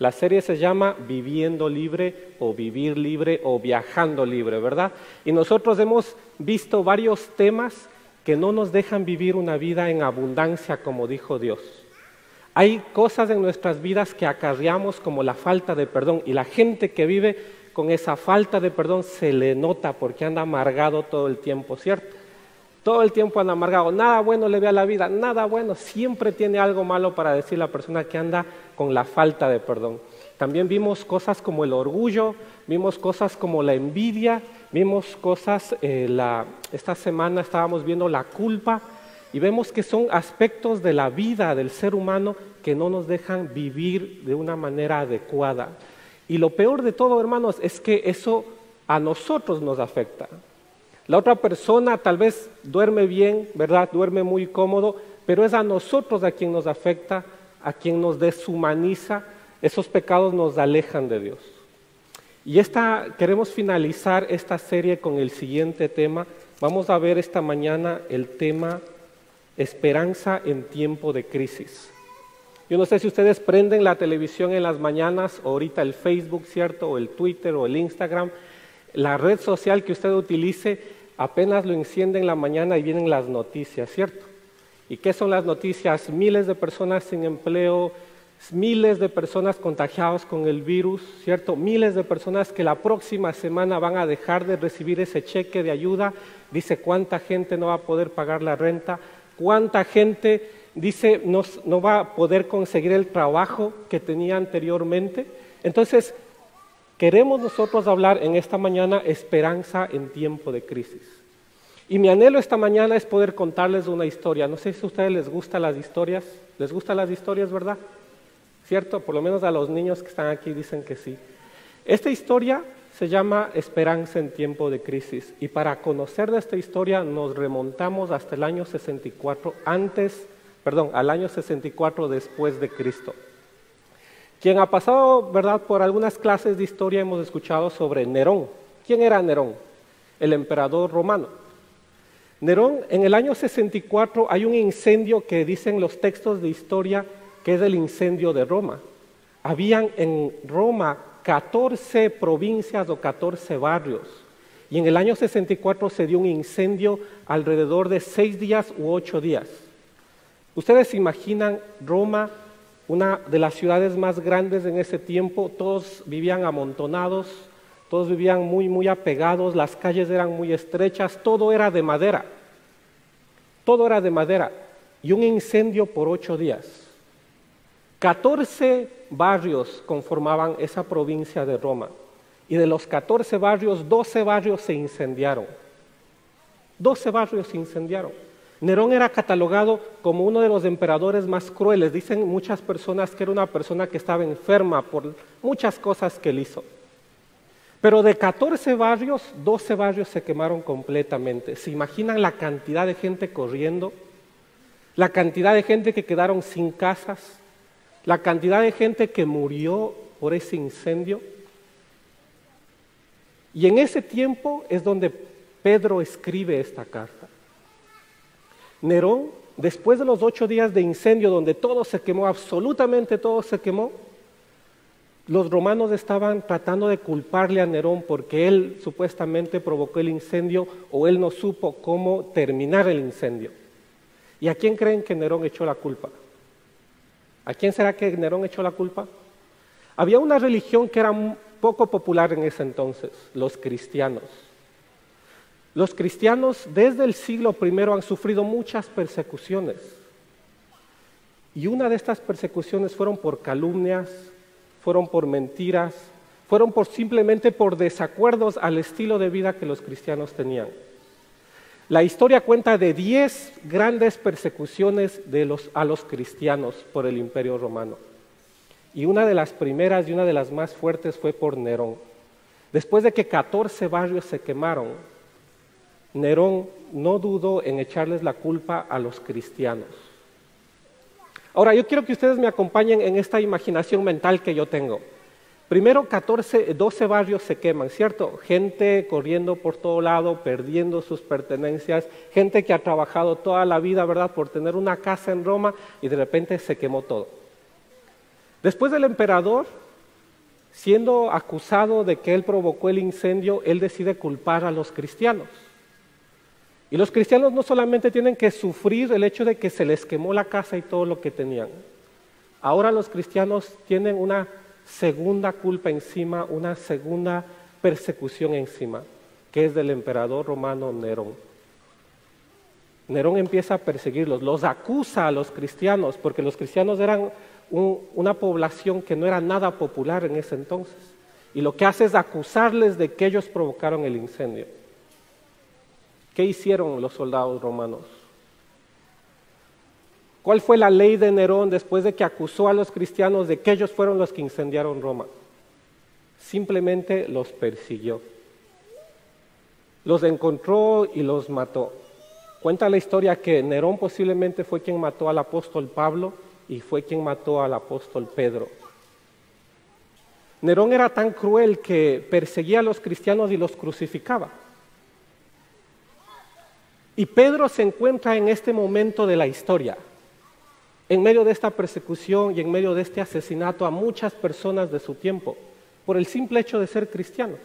La serie se llama Viviendo libre o Vivir libre o Viajando libre, ¿verdad? Y nosotros hemos visto varios temas que no nos dejan vivir una vida en abundancia como dijo Dios. Hay cosas en nuestras vidas que acarreamos como la falta de perdón y la gente que vive con esa falta de perdón se le nota porque anda amargado todo el tiempo, ¿cierto? Todo el tiempo anda amargado, nada bueno le ve a la vida, nada bueno, siempre tiene algo malo para decir la persona que anda con la falta de perdón. También vimos cosas como el orgullo, vimos cosas como la envidia, vimos cosas, eh, esta semana estábamos viendo la culpa y vemos que son aspectos de la vida del ser humano que no nos dejan vivir de una manera adecuada. Y lo peor de todo, hermanos, es que eso a nosotros nos afecta. La otra persona tal vez duerme bien, ¿verdad? Duerme muy cómodo, pero es a nosotros a quien nos afecta, a quien nos deshumaniza. Esos pecados nos alejan de Dios. Y esta, queremos finalizar esta serie con el siguiente tema. Vamos a ver esta mañana el tema esperanza en tiempo de crisis. Yo no sé si ustedes prenden la televisión en las mañanas, o ahorita el Facebook, ¿cierto? O el Twitter o el Instagram, la red social que usted utilice, apenas lo enciende en la mañana y vienen las noticias, ¿cierto? ¿Y qué son las noticias? Miles de personas sin empleo, miles de personas contagiadas con el virus, ¿cierto? Miles de personas que la próxima semana van a dejar de recibir ese cheque de ayuda. Dice cuánta gente no va a poder pagar la renta, cuánta gente dice no, no va a poder conseguir el trabajo que tenía anteriormente. Entonces, Queremos nosotros hablar en esta mañana esperanza en tiempo de crisis. Y mi anhelo esta mañana es poder contarles una historia. No sé si a ustedes les gustan las historias. ¿Les gustan las historias, verdad? ¿Cierto? Por lo menos a los niños que están aquí dicen que sí. Esta historia se llama Esperanza en tiempo de crisis. Y para conocer de esta historia nos remontamos hasta el año 64 antes, perdón, al año 64 después de Cristo. Quien ha pasado, ¿verdad?, por algunas clases de historia hemos escuchado sobre Nerón. ¿Quién era Nerón? El emperador romano. Nerón, en el año 64 hay un incendio que dicen los textos de historia que es el incendio de Roma. Habían en Roma 14 provincias o 14 barrios. Y en el año 64 se dio un incendio alrededor de seis días u ocho días. Ustedes se imaginan Roma una de las ciudades más grandes en ese tiempo, todos vivían amontonados, todos vivían muy, muy apegados, las calles eran muy estrechas, todo era de madera, todo era de madera, y un incendio por ocho días. 14 barrios conformaban esa provincia de Roma, y de los 14 barrios, 12 barrios se incendiaron. 12 barrios se incendiaron. Nerón era catalogado como uno de los emperadores más crueles. Dicen muchas personas que era una persona que estaba enferma por muchas cosas que él hizo. Pero de 14 barrios, 12 barrios se quemaron completamente. ¿Se imaginan la cantidad de gente corriendo? La cantidad de gente que quedaron sin casas? La cantidad de gente que murió por ese incendio? Y en ese tiempo es donde Pedro escribe esta carta. Nerón, después de los ocho días de incendio donde todo se quemó, absolutamente todo se quemó, los romanos estaban tratando de culparle a Nerón porque él supuestamente provocó el incendio o él no supo cómo terminar el incendio. ¿Y a quién creen que Nerón echó la culpa? ¿A quién será que Nerón echó la culpa? Había una religión que era poco popular en ese entonces, los cristianos. Los cristianos desde el siglo I han sufrido muchas persecuciones. Y una de estas persecuciones fueron por calumnias, fueron por mentiras, fueron por simplemente por desacuerdos al estilo de vida que los cristianos tenían. La historia cuenta de diez grandes persecuciones a los cristianos por el imperio romano. Y una de las primeras y una de las más fuertes fue por Nerón. Después de que 14 barrios se quemaron, Nerón no dudó en echarles la culpa a los cristianos. Ahora, yo quiero que ustedes me acompañen en esta imaginación mental que yo tengo. Primero, 14, 12 barrios se queman, ¿cierto? Gente corriendo por todo lado, perdiendo sus pertenencias, gente que ha trabajado toda la vida, ¿verdad?, por tener una casa en Roma y de repente se quemó todo. Después del emperador, siendo acusado de que él provocó el incendio, él decide culpar a los cristianos. Y los cristianos no solamente tienen que sufrir el hecho de que se les quemó la casa y todo lo que tenían. Ahora los cristianos tienen una segunda culpa encima, una segunda persecución encima, que es del emperador romano Nerón. Nerón empieza a perseguirlos, los acusa a los cristianos, porque los cristianos eran una población que no era nada popular en ese entonces. Y lo que hace es acusarles de que ellos provocaron el incendio. ¿Qué hicieron los soldados romanos? ¿Cuál fue la ley de Nerón después de que acusó a los cristianos de que ellos fueron los que incendiaron Roma? Simplemente los persiguió. Los encontró y los mató. Cuenta la historia que Nerón posiblemente fue quien mató al apóstol Pablo y fue quien mató al apóstol Pedro. Nerón era tan cruel que perseguía a los cristianos y los crucificaba. Y Pedro se encuentra en este momento de la historia, en medio de esta persecución y en medio de este asesinato a muchas personas de su tiempo, por el simple hecho de ser cristianos.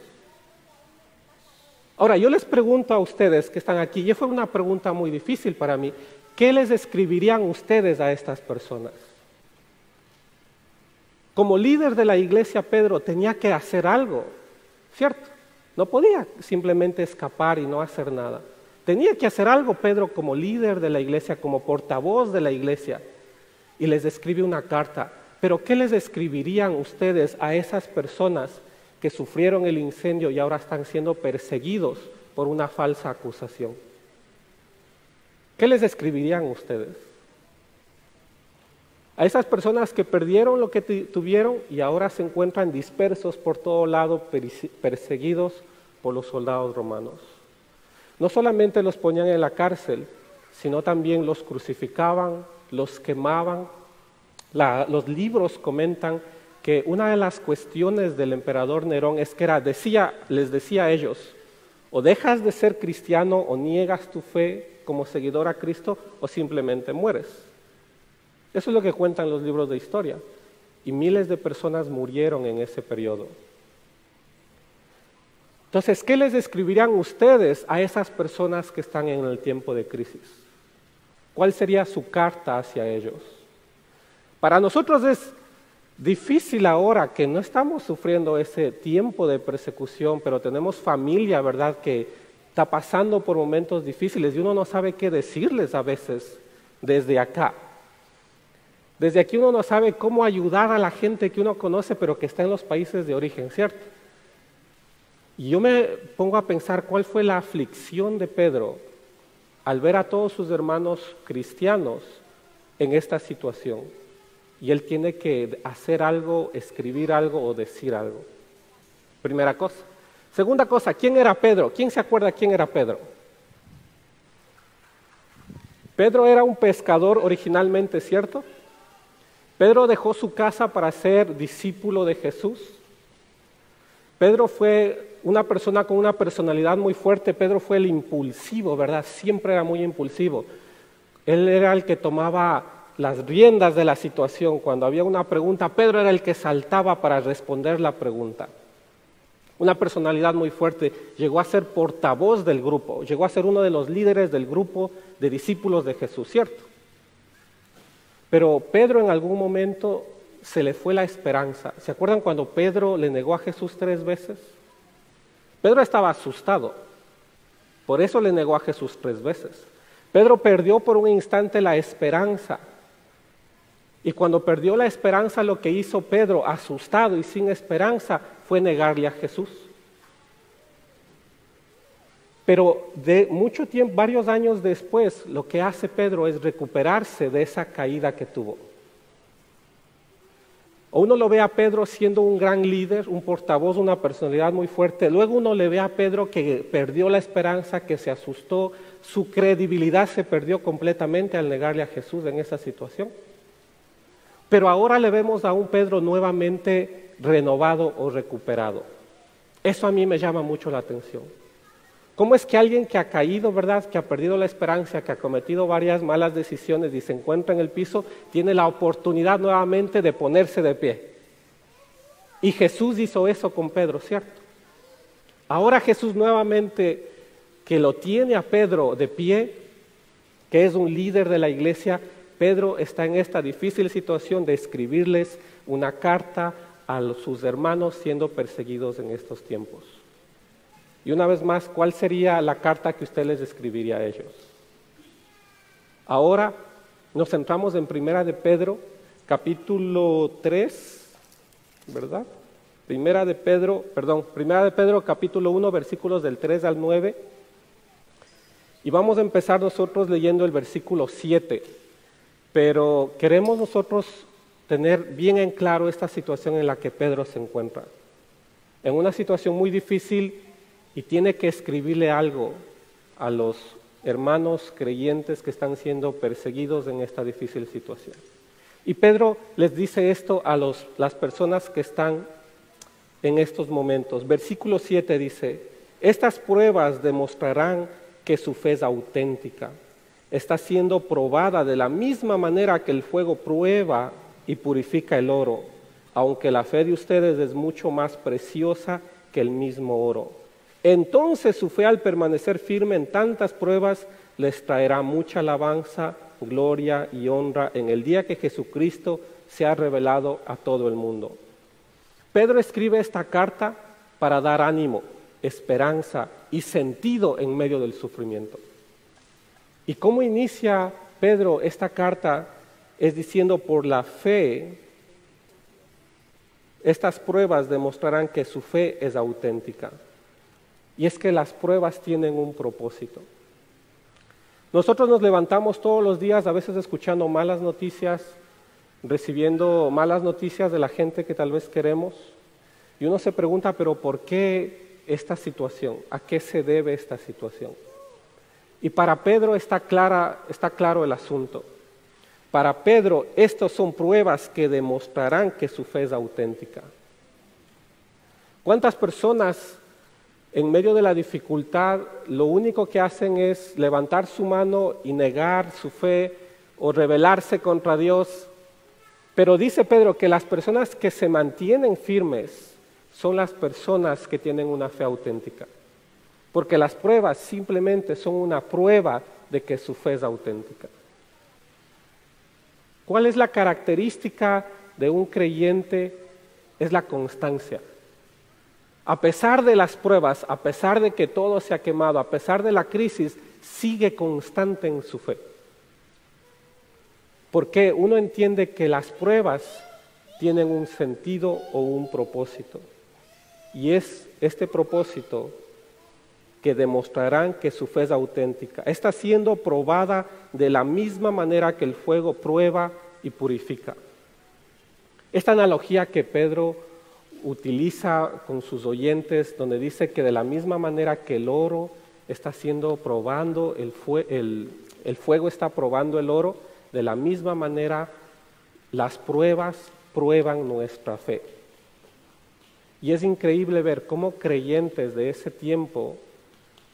Ahora, yo les pregunto a ustedes que están aquí, y fue una pregunta muy difícil para mí, ¿qué les escribirían ustedes a estas personas? Como líder de la iglesia, Pedro tenía que hacer algo, ¿cierto? No podía simplemente escapar y no hacer nada. Tenía que hacer algo Pedro como líder de la iglesia, como portavoz de la iglesia. Y les escribe una carta. Pero ¿qué les escribirían ustedes a esas personas que sufrieron el incendio y ahora están siendo perseguidos por una falsa acusación? ¿Qué les escribirían ustedes? A esas personas que perdieron lo que tuvieron y ahora se encuentran dispersos por todo lado, perseguidos por los soldados romanos. No solamente los ponían en la cárcel, sino también los crucificaban, los quemaban. los libros comentan que una de las cuestiones del emperador Nerón es que era, decía, les decía a ellos, o dejas de ser cristiano o niegas tu fe como seguidor a Cristo o simplemente mueres. Eso es lo que cuentan los libros de historia. Y miles de personas murieron en ese periodo. Entonces, ¿qué les escribirían ustedes a esas personas que están en el tiempo de crisis? ¿Cuál sería su carta hacia ellos? Para nosotros es difícil ahora que no estamos sufriendo ese tiempo de persecución, pero tenemos familia, ¿verdad?, que está pasando por momentos difíciles y uno no sabe qué decirles a veces desde acá. Desde aquí uno no sabe cómo ayudar a la gente que uno conoce, pero que está en los países de origen, ¿cierto? Y yo me pongo a pensar cuál fue la aflicción de Pedro al ver a todos sus hermanos cristianos en esta situación. Y él tiene que hacer algo, escribir algo o decir algo. Primera cosa. Segunda cosa, ¿quién era Pedro? ¿Quién se acuerda quién era Pedro? Pedro era un pescador originalmente, ¿cierto? Pedro dejó su casa para ser discípulo de Jesús. Pedro fue una persona con una personalidad muy fuerte, Pedro fue el impulsivo, ¿verdad? Siempre era muy impulsivo. Él era el que tomaba las riendas de la situación. Cuando había una pregunta, Pedro era el que saltaba para responder la pregunta. Una personalidad muy fuerte, llegó a ser portavoz del grupo, llegó a ser uno de los líderes del grupo de discípulos de Jesús, ¿cierto? Pero Pedro en algún momento se le fue la esperanza. ¿Se acuerdan cuando Pedro le negó a Jesús tres veces? Pedro estaba asustado, por eso le negó a Jesús tres veces. Pedro perdió por un instante la esperanza. Y cuando perdió la esperanza, lo que hizo Pedro, asustado y sin esperanza, fue negarle a Jesús. Pero de mucho tiempo, varios años después, lo que hace Pedro es recuperarse de esa caída que tuvo. O uno lo ve a Pedro siendo un gran líder, un portavoz, una personalidad muy fuerte. Luego uno le ve a Pedro que perdió la esperanza, que se asustó, su credibilidad se perdió completamente al negarle a Jesús en esa situación. Pero ahora le vemos a un Pedro nuevamente renovado o recuperado. Eso a mí me llama mucho la atención. ¿Cómo es que alguien que ha caído, verdad, que ha perdido la esperanza, que ha cometido varias malas decisiones y se encuentra en el piso, tiene la oportunidad nuevamente de ponerse de pie? Y Jesús hizo eso con Pedro, ¿cierto? Ahora Jesús nuevamente que lo tiene a Pedro de pie, que es un líder de la iglesia, Pedro está en esta difícil situación de escribirles una carta a sus hermanos siendo perseguidos en estos tiempos. Y una vez más, ¿cuál sería la carta que usted les escribiría a ellos? Ahora nos centramos en Primera de Pedro, capítulo 3, ¿verdad? Primera de Pedro, perdón, Primera de Pedro, capítulo 1, versículos del 3 al 9. Y vamos a empezar nosotros leyendo el versículo 7. Pero queremos nosotros tener bien en claro esta situación en la que Pedro se encuentra. En una situación muy difícil y tiene que escribirle algo a los hermanos creyentes que están siendo perseguidos en esta difícil situación. Y Pedro les dice esto a las personas que están en estos momentos. Versículo 7 dice, estas pruebas demostrarán que su fe es auténtica. Está siendo probada de la misma manera que el fuego prueba y purifica el oro, aunque la fe de ustedes es mucho más preciosa que el mismo oro. Entonces su fe al permanecer firme en tantas pruebas les traerá mucha alabanza, gloria y honra en el día que Jesucristo se ha revelado a todo el mundo. Pedro escribe esta carta para dar ánimo, esperanza y sentido en medio del sufrimiento. ¿Y cómo inicia Pedro esta carta? Es diciendo, por la fe, estas pruebas demostrarán que su fe es auténtica. Y es que las pruebas tienen un propósito. Nosotros nos levantamos todos los días, a veces escuchando malas noticias, recibiendo malas noticias de la gente que tal vez queremos. Y uno se pregunta, pero ¿por qué esta situación? ¿A qué se debe esta situación? Y para Pedro está, clara, está claro el asunto. Para Pedro, estas son pruebas que demostrarán que su fe es auténtica. ¿Cuántas personas en medio de la dificultad lo único que hacen es levantar su mano y negar su fe o rebelarse contra Dios? Pero dice Pedro que las personas que se mantienen firmes son las personas que tienen una fe auténtica. Porque las pruebas simplemente son una prueba de que su fe es auténtica. ¿Cuál es la característica de un creyente? Es la constancia. A pesar de las pruebas, a pesar de que todo se ha quemado, a pesar de la crisis, sigue constante en su fe. Porque uno entiende que las pruebas tienen un sentido o un propósito. Y es este propósito que demostrarán que su fe es auténtica. Está siendo probada de la misma manera que el fuego prueba y purifica. Esta analogía que Pedro utiliza con sus oyentes, donde dice que de la misma manera que el oro está siendo probando, el, el fuego está probando el oro, de la misma manera las pruebas prueban nuestra fe. Y es increíble ver cómo creyentes de ese tiempo,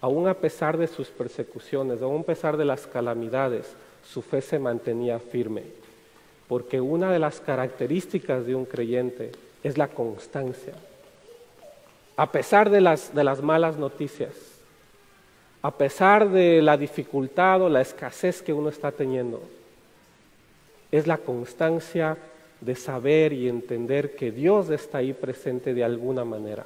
aun a pesar de sus persecuciones, aun a pesar de las calamidades, su fe se mantenía firme. Porque una de las características de un creyente es la constancia. A pesar de las, de las malas noticias, a pesar de la dificultad o la escasez que uno está teniendo, es la constancia de saber y entender que Dios está ahí presente de alguna manera.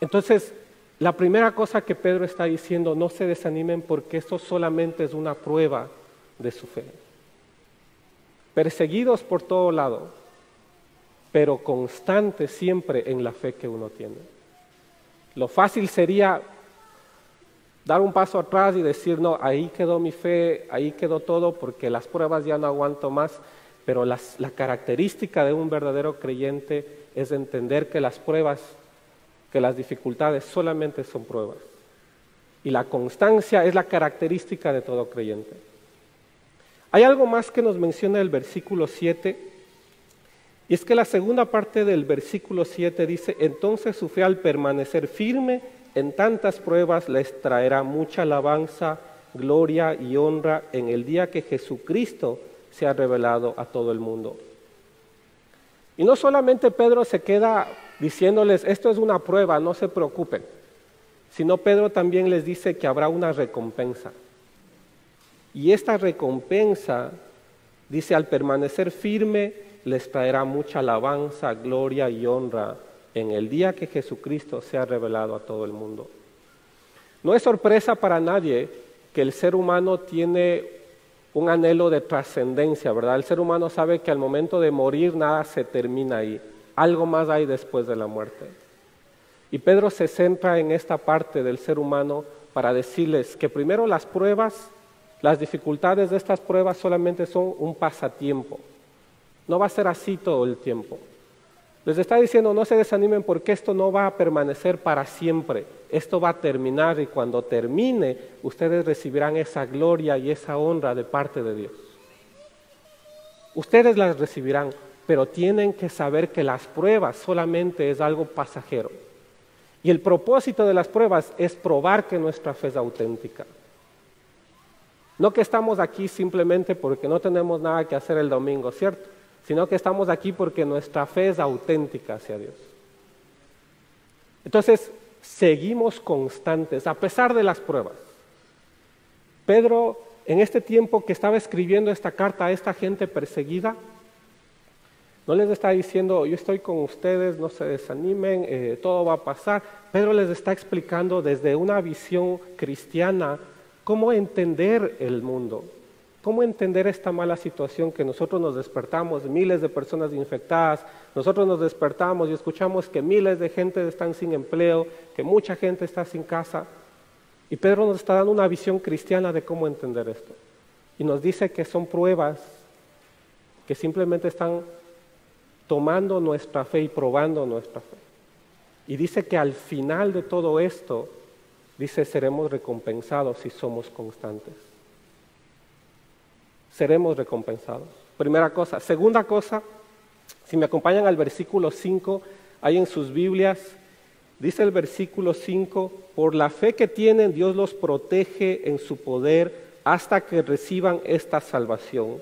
Entonces, la primera cosa que Pedro está diciendo, no se desanimen porque esto solamente es una prueba de su fe. Perseguidos por todo lado, pero constantes siempre en la fe que uno tiene. Lo fácil sería dar un paso atrás y decir, no, ahí quedó mi fe, ahí quedó todo porque las pruebas ya no aguanto más. Pero la característica de un verdadero creyente es entender que las pruebas, que las dificultades solamente son pruebas. Y la constancia es la característica de todo creyente. Hay algo más que nos menciona el versículo 7, y es que la segunda parte del versículo 7 dice, entonces su fe al permanecer firme en tantas pruebas les traerá mucha alabanza, gloria y honra en el día que Jesucristo se ha revelado a todo el mundo. Y no solamente Pedro se queda diciéndoles, esto es una prueba, no se preocupen, sino Pedro también les dice que habrá una recompensa. Y esta recompensa, dice, al permanecer firme, les traerá mucha alabanza, gloria y honra en el día que Jesucristo sea revelado a todo el mundo. No es sorpresa para nadie que el ser humano tiene un anhelo de trascendencia, ¿verdad? El ser humano sabe que al momento de morir nada se termina ahí, algo más hay después de la muerte. Y Pedro se centra en esta parte del ser humano para decirles que primero las pruebas, las dificultades de estas pruebas solamente son un pasatiempo. No va a ser así todo el tiempo. Les está diciendo, no se desanimen porque esto no va a permanecer para siempre. Esto va a terminar y cuando termine, ustedes recibirán esa gloria y esa honra de parte de Dios. Ustedes las recibirán, pero tienen que saber que las pruebas solamente es algo pasajero. Y el propósito de las pruebas es probar que nuestra fe es auténtica. No que estamos aquí simplemente porque no tenemos nada que hacer el domingo, ¿cierto? Sino que estamos aquí porque nuestra fe es auténtica hacia Dios. Entonces, seguimos constantes a pesar de las pruebas. Pedro, en este tiempo que estaba escribiendo esta carta a esta gente perseguida, no les está diciendo, yo estoy con ustedes, no se desanimen, eh, todo va a pasar. Pedro les está explicando desde una visión cristiana cómo entender el mundo, cómo entender esta mala situación que nosotros nos despertamos, miles de personas infectadas, nosotros nos despertamos y escuchamos que miles de gente están sin empleo, que mucha gente está sin casa. Y Pedro nos está dando una visión cristiana de cómo entender esto. Y nos dice que son pruebas que simplemente están tomando nuestra fe y probando nuestra fe. Y dice que al final de todo esto, dice, seremos recompensados si somos constantes. Seremos recompensados. Primera cosa. Segunda cosa, si me acompañan al versículo 5, hay en sus Biblias, dice el versículo 5, por la fe que tienen, Dios los protege en su poder hasta que reciban esta salvación,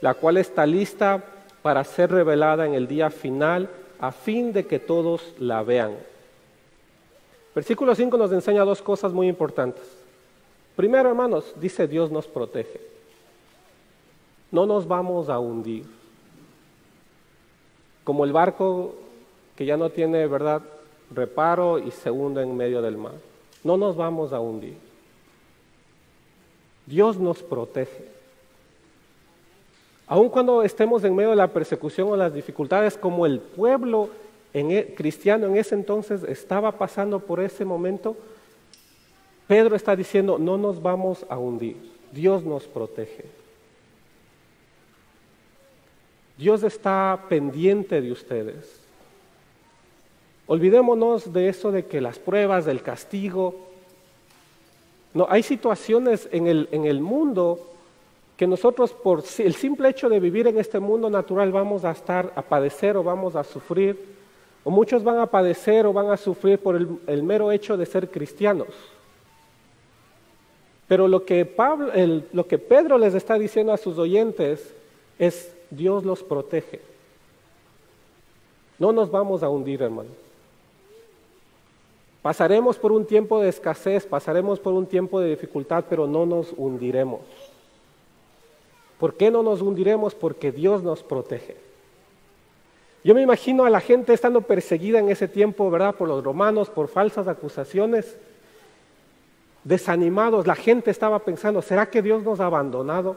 la cual está lista para ser revelada en el día final a fin de que todos la vean. Versículo 5 nos enseña dos cosas muy importantes. Primero, hermanos, dice Dios nos protege. No nos vamos a hundir como el barco que ya no tiene, ¿verdad?, reparo y se hunde en medio del mar. No nos vamos a hundir. Dios nos protege. Aun cuando estemos en medio de la persecución o las dificultades, como el pueblo e, cristiano en ese entonces estaba pasando por ese momento, Pedro está diciendo, no nos vamos a hundir, Dios nos protege. Dios está pendiente de ustedes. Olvidémonos de eso de que las pruebas, del castigo. No, hay situaciones en el, en el mundo que nosotros por el simple hecho de vivir en este mundo natural vamos a estar a padecer o vamos a sufrir, o muchos van a padecer o van a sufrir por el, mero hecho de ser cristianos. Pero lo que, Pablo, lo que Pedro les está diciendo a sus oyentes es, Dios los protege. No nos vamos a hundir, hermanos. Pasaremos por un tiempo de escasez, pasaremos por un tiempo de dificultad, pero no nos hundiremos. ¿Por qué no nos hundiremos? Porque Dios nos protege. Yo me imagino a la gente estando perseguida en ese tiempo, ¿verdad? Por los romanos, por falsas acusaciones, desanimados. La gente estaba pensando, ¿será que Dios nos ha abandonado?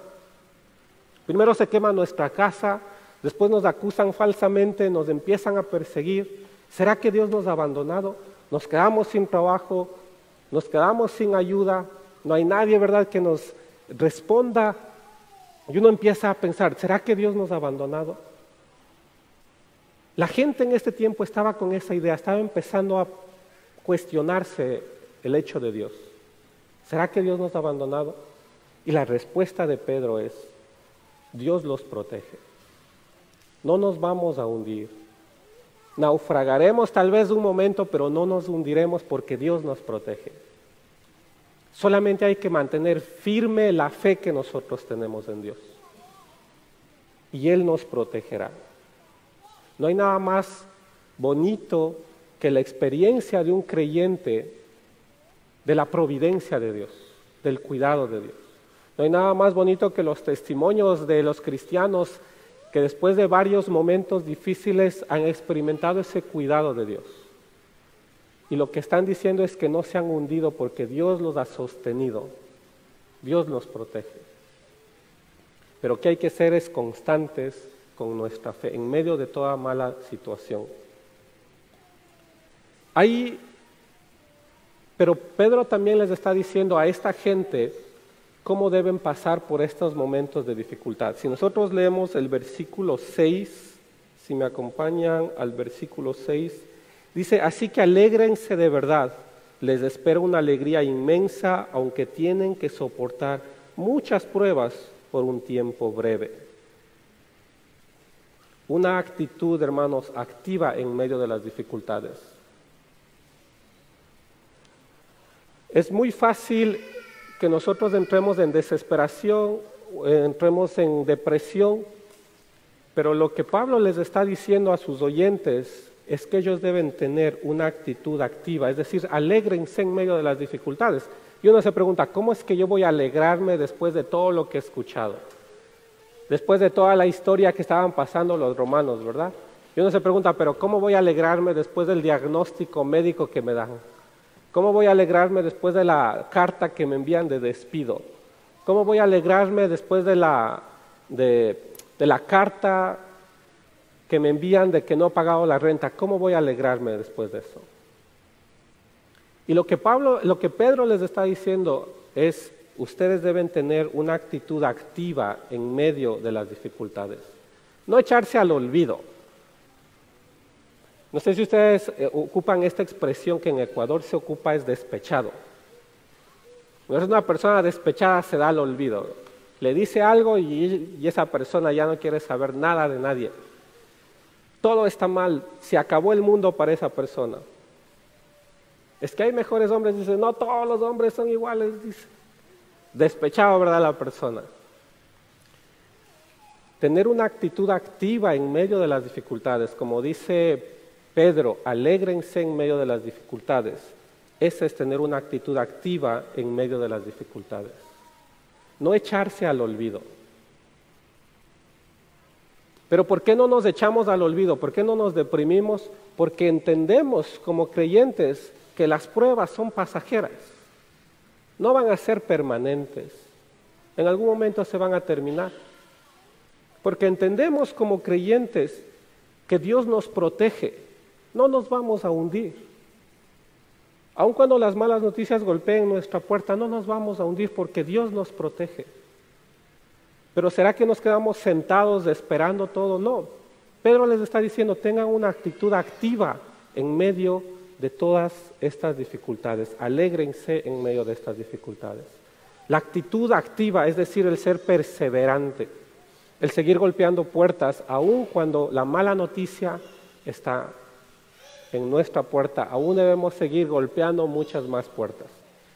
Primero se quema nuestra casa, después nos acusan falsamente, nos empiezan a perseguir. ¿Será que Dios nos ha abandonado? Nos quedamos sin trabajo, nos quedamos sin ayuda, no hay nadie, ¿verdad?, que nos responda. Y uno empieza a pensar, ¿será que Dios nos ha abandonado? La gente en este tiempo estaba con esa idea, estaba empezando a cuestionarse el hecho de Dios. ¿Será que Dios nos ha abandonado? Y la respuesta de Pedro es, Dios los protege. No nos vamos a hundir. Naufragaremos tal vez un momento, pero no nos hundiremos porque Dios nos protege. Solamente hay que mantener firme la fe que nosotros tenemos en Dios. Y Él nos protegerá. No hay nada más bonito que la experiencia de un creyente de la providencia de Dios, del cuidado de Dios. No hay nada más bonito que los testimonios de los cristianos que después de varios momentos difíciles han experimentado ese cuidado de Dios. Y lo que están diciendo es que no se han hundido porque Dios los ha sostenido, Dios los protege. Pero que hay que ser es constantes con nuestra fe en medio de toda mala situación. Ahí, pero Pedro también les está diciendo a esta gente cómo deben pasar por estos momentos de dificultad. Si nosotros leemos el versículo 6, si me acompañan al versículo 6, dice, así que alégrense de verdad, les espera una alegría inmensa, aunque tienen que soportar muchas pruebas por un tiempo breve. Una actitud, hermanos, activa en medio de las dificultades. Es muy fácil que nosotros entremos en desesperación, entremos en depresión, pero lo que Pablo les está diciendo a sus oyentes es que ellos deben tener una actitud activa, es decir, alégrense en medio de las dificultades. Y uno se pregunta, ¿cómo es que yo voy a alegrarme después de todo lo que he escuchado? Después de toda la historia que estaban pasando los romanos, ¿verdad? Y uno se pregunta, pero ¿cómo voy a alegrarme después del diagnóstico médico que me dan? ¿Cómo voy a alegrarme después de la carta que me envían de despido? ¿Cómo voy a alegrarme después de la, de, la carta que me envían de que no he pagado la renta? ¿Cómo voy a alegrarme después de eso? Y lo que Pablo, lo que Pedro les está diciendo es, ustedes deben tener una actitud activa en medio de las dificultades. No echarse al olvido. No sé si ustedes eh, ocupan esta expresión que en Ecuador se ocupa es despechado. No es una persona despechada se da al olvido. Le dice algo y, esa persona ya no quiere saber nada de nadie. Todo está mal, se acabó el mundo para esa persona. Es que hay mejores hombres, dice, no todos los hombres son iguales, dice. Despechado, ¿verdad? La persona. Tener una actitud activa en medio de las dificultades, como dice Pedro, alégrense en medio de las dificultades. Ese es tener una actitud activa en medio de las dificultades. No echarse al olvido. Pero ¿por qué no nos echamos al olvido? ¿Por qué no nos deprimimos? Porque entendemos como creyentes que las pruebas son pasajeras. No van a ser permanentes. En algún momento se van a terminar. Porque entendemos como creyentes que Dios nos protege no nos vamos a hundir. Aun cuando las malas noticias golpeen nuestra puerta, no nos vamos a hundir porque Dios nos protege. Pero ¿será que nos quedamos sentados esperando todo? No. Pedro les está diciendo, tengan una actitud activa en medio de todas estas dificultades. Alégrense en medio de estas dificultades. La actitud activa, es decir, el ser perseverante, el seguir golpeando puertas, aun cuando la mala noticia está en nuestra puerta, aún debemos seguir golpeando muchas más puertas.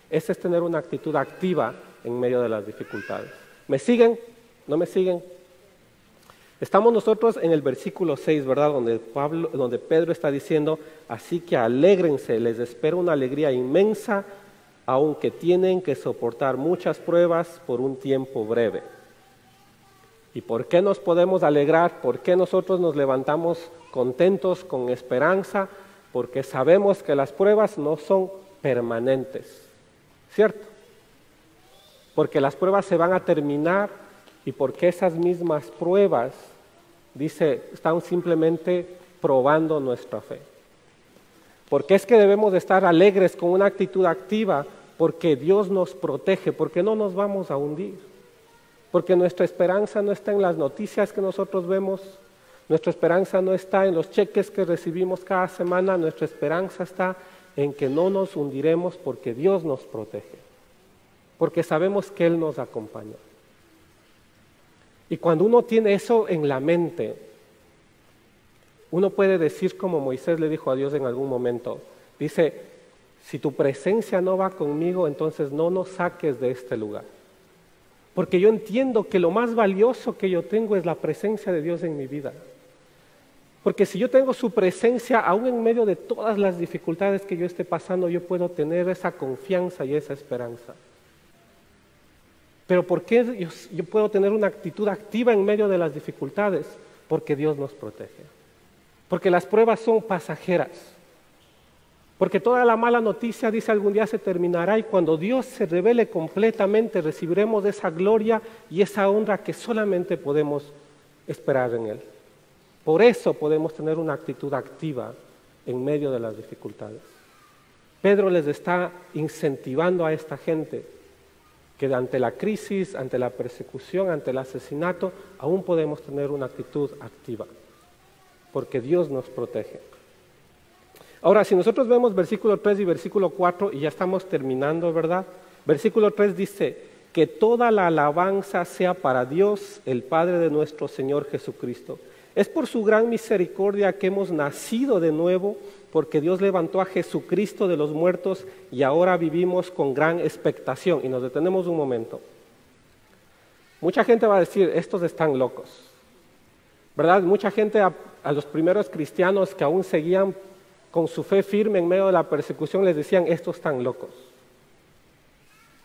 Ese es tener una actitud activa en medio de las dificultades. ¿Me siguen? ¿No me siguen? Estamos nosotros en el versículo 6, ¿verdad? Donde, Pablo, donde Pedro está diciendo, así que alégrense, les espera una alegría inmensa, aunque tienen que soportar muchas pruebas por un tiempo breve. ¿Y por qué nos podemos alegrar? ¿Por qué nosotros nos levantamos contentos, con esperanza? Porque sabemos que las pruebas no son permanentes, ¿cierto? Porque las pruebas se van a terminar y porque esas mismas pruebas, dice, están simplemente probando nuestra fe. Porque es que debemos de estar alegres con una actitud activa porque Dios nos protege, porque no nos vamos a hundir, porque nuestra esperanza no está en las noticias que nosotros vemos, nuestra esperanza no está en los cheques que recibimos cada semana, nuestra esperanza está en que no nos hundiremos porque Dios nos protege, porque sabemos que Él nos acompaña. Y cuando uno tiene eso en la mente, uno puede decir como Moisés le dijo a Dios en algún momento, dice, si tu presencia no va conmigo, entonces no nos saques de este lugar. Porque yo entiendo que lo más valioso que yo tengo es la presencia de Dios en mi vida. Porque si yo tengo su presencia, aún en medio de todas las dificultades que yo esté pasando, yo puedo tener esa confianza y esa esperanza. Pero ¿por qué yo, puedo tener una actitud activa en medio de las dificultades? Porque Dios nos protege. Porque las pruebas son pasajeras. Porque toda la mala noticia dice algún día se terminará y cuando Dios se revele completamente recibiremos esa gloria y esa honra que solamente podemos esperar en Él. Por eso podemos tener una actitud activa en medio de las dificultades. Pedro les está incentivando a esta gente que ante la crisis, ante la persecución, ante el asesinato, aún podemos tener una actitud activa, porque Dios nos protege. Ahora, si nosotros vemos versículo 3 y versículo 4, y ya estamos terminando, ¿verdad? Versículo 3 dice, que toda la alabanza sea para Dios, el Padre de nuestro Señor Jesucristo. Es por su gran misericordia que hemos nacido de nuevo, porque Dios levantó a Jesucristo de los muertos y ahora vivimos con gran expectación. Y nos detenemos un momento. Mucha gente va a decir, estos están locos. ¿Verdad? Mucha gente a, los primeros cristianos que aún seguían con su fe firme en medio de la persecución les decían, estos están locos.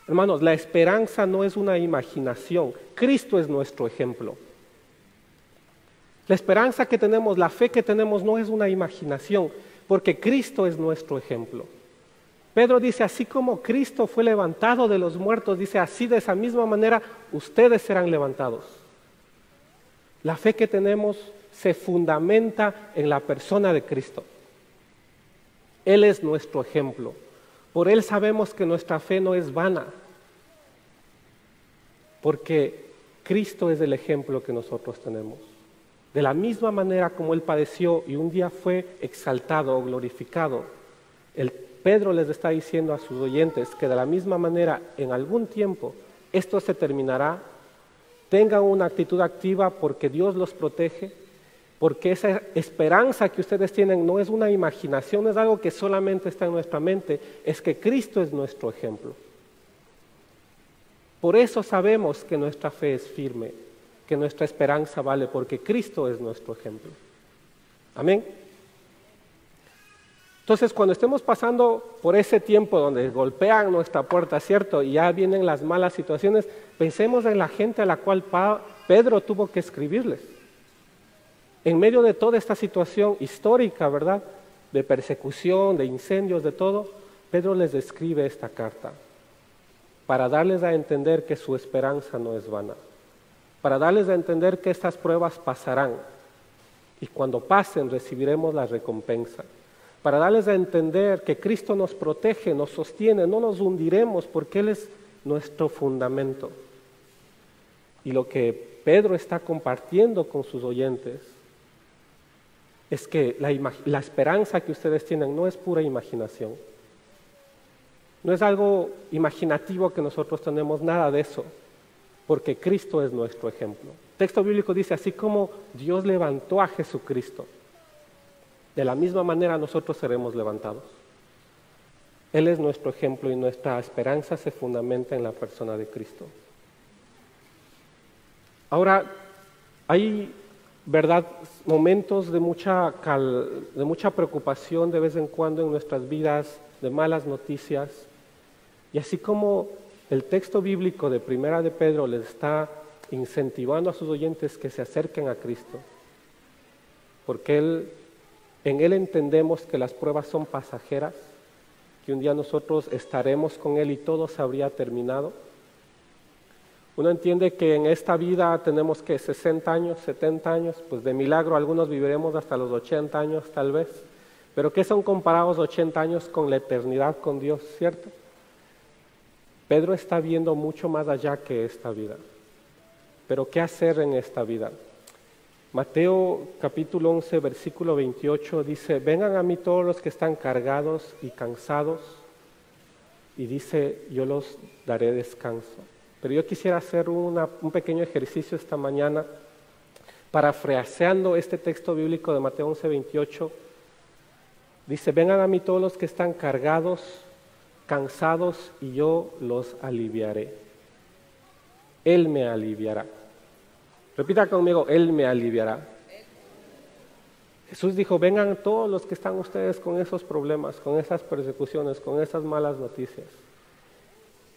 Hermanos, la esperanza no es una imaginación, Cristo es nuestro ejemplo. La esperanza que tenemos, la fe que tenemos no es una imaginación, porque Cristo es nuestro ejemplo. Pedro dice, así como Cristo fue levantado de los muertos, dice, así de esa misma manera ustedes serán levantados. La fe que tenemos se fundamenta en la persona de Cristo. Él es nuestro ejemplo. Por Él sabemos que nuestra fe no es vana, porque Cristo es el ejemplo que nosotros tenemos. De la misma manera como Él padeció y un día fue exaltado o glorificado, el Pedro les está diciendo a sus oyentes que de la misma manera en algún tiempo esto se terminará. Tengan una actitud activa porque Dios los protege, porque esa esperanza que ustedes tienen no es una imaginación, es algo que solamente está en nuestra mente, es que Cristo es nuestro ejemplo. Por eso sabemos que nuestra fe es firme, que nuestra esperanza vale porque Cristo es nuestro ejemplo. Amén. Entonces, cuando estemos pasando por ese tiempo donde golpean nuestra puerta, ¿cierto? Y ya vienen las malas situaciones, pensemos en la gente a la cual Pedro tuvo que escribirles. En medio de toda esta situación histórica, ¿verdad? De persecución, de incendios, de todo, Pedro les escribe esta carta para darles a entender que su esperanza no es vana para darles a entender que estas pruebas pasarán y cuando pasen recibiremos la recompensa. Para darles a entender que Cristo nos protege, nos sostiene, no nos hundiremos porque Él es nuestro fundamento. Y lo que Pedro está compartiendo con sus oyentes es que la, la, esperanza que ustedes tienen no es pura imaginación. No es algo imaginativo que nosotros tenemos, nada de eso porque Cristo es nuestro ejemplo. El texto bíblico dice, así como Dios levantó a Jesucristo, de la misma manera nosotros seremos levantados. Él es nuestro ejemplo y nuestra esperanza se fundamenta en la persona de Cristo. Ahora, hay, ¿verdad?, momentos de mucha, de mucha preocupación de vez en cuando en nuestras vidas, de malas noticias, y así como el texto bíblico de Primera de Pedro les está incentivando a sus oyentes que se acerquen a Cristo, porque él, en Él entendemos que las pruebas son pasajeras, que un día nosotros estaremos con Él y todo se habría terminado. Uno entiende que en esta vida tenemos que 60 años, 70 años, pues de milagro algunos viviremos hasta los 80 años tal vez, pero ¿qué son comparados 80 años con la eternidad con Dios, cierto? Pedro está viendo mucho más allá que esta vida. Pero ¿qué hacer en esta vida? Mateo capítulo 11, versículo 28 dice, vengan a mí todos los que están cargados y cansados, y dice, yo los daré descanso. Pero yo quisiera hacer un pequeño ejercicio esta mañana, parafraseando este texto bíblico de Mateo 11, 28. Dice, vengan a mí todos los que están cargados cansados y yo los aliviaré. Él me aliviará. Repita conmigo, Él me aliviará. Jesús dijo, vengan todos los que están ustedes con esos problemas, con esas persecuciones, con esas malas noticias,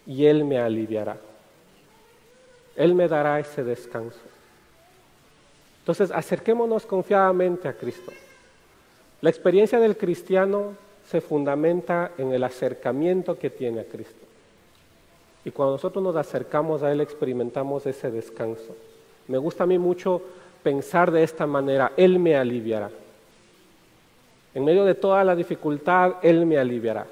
y Él me aliviará. Él me dará ese descanso. Entonces, acerquémonos confiadamente a Cristo. La experiencia del cristiano se fundamenta en el acercamiento que tiene a Cristo. Y cuando nosotros nos acercamos a Él experimentamos ese descanso. Me gusta a mí mucho pensar de esta manera, Él me aliviará. En medio de toda la dificultad, Él me aliviará.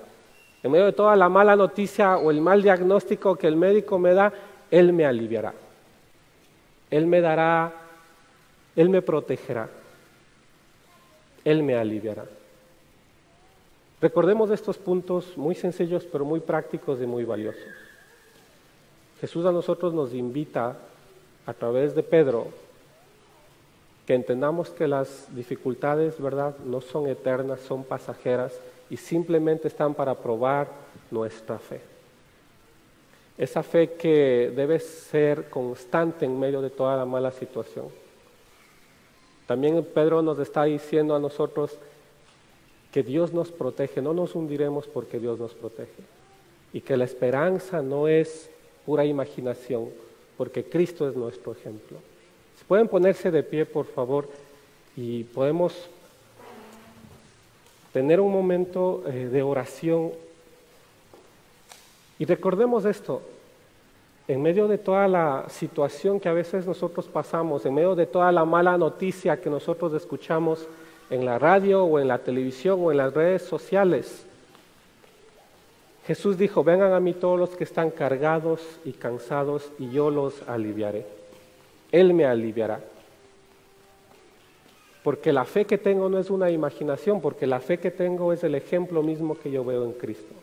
En medio de toda la mala noticia o el mal diagnóstico que el médico me da, Él me aliviará. Él me dará, Él me protegerá. Él me aliviará. Recordemos estos puntos muy sencillos, pero muy prácticos y muy valiosos. Jesús a nosotros nos invita a través de Pedro que entendamos que las dificultades, ¿verdad?, no son eternas, son pasajeras y simplemente están para probar nuestra fe. Esa fe que debe ser constante en medio de toda la mala situación. También Pedro nos está diciendo a nosotros que Dios nos protege, no nos hundiremos porque Dios nos protege. Y que la esperanza no es pura imaginación, porque Cristo es nuestro ejemplo. Si pueden ponerse de pie, por favor, y podemos tener un momento eh, de oración. Y recordemos esto, en medio de toda la situación que a veces nosotros pasamos, en medio de toda la mala noticia que nosotros escuchamos en la radio o en la televisión o en las redes sociales, Jesús dijo, vengan a mí todos los que están cargados y cansados y yo los aliviaré. Él me aliviará. Porque la fe que tengo no es una imaginación, porque la fe que tengo es el ejemplo mismo que yo veo en Cristo.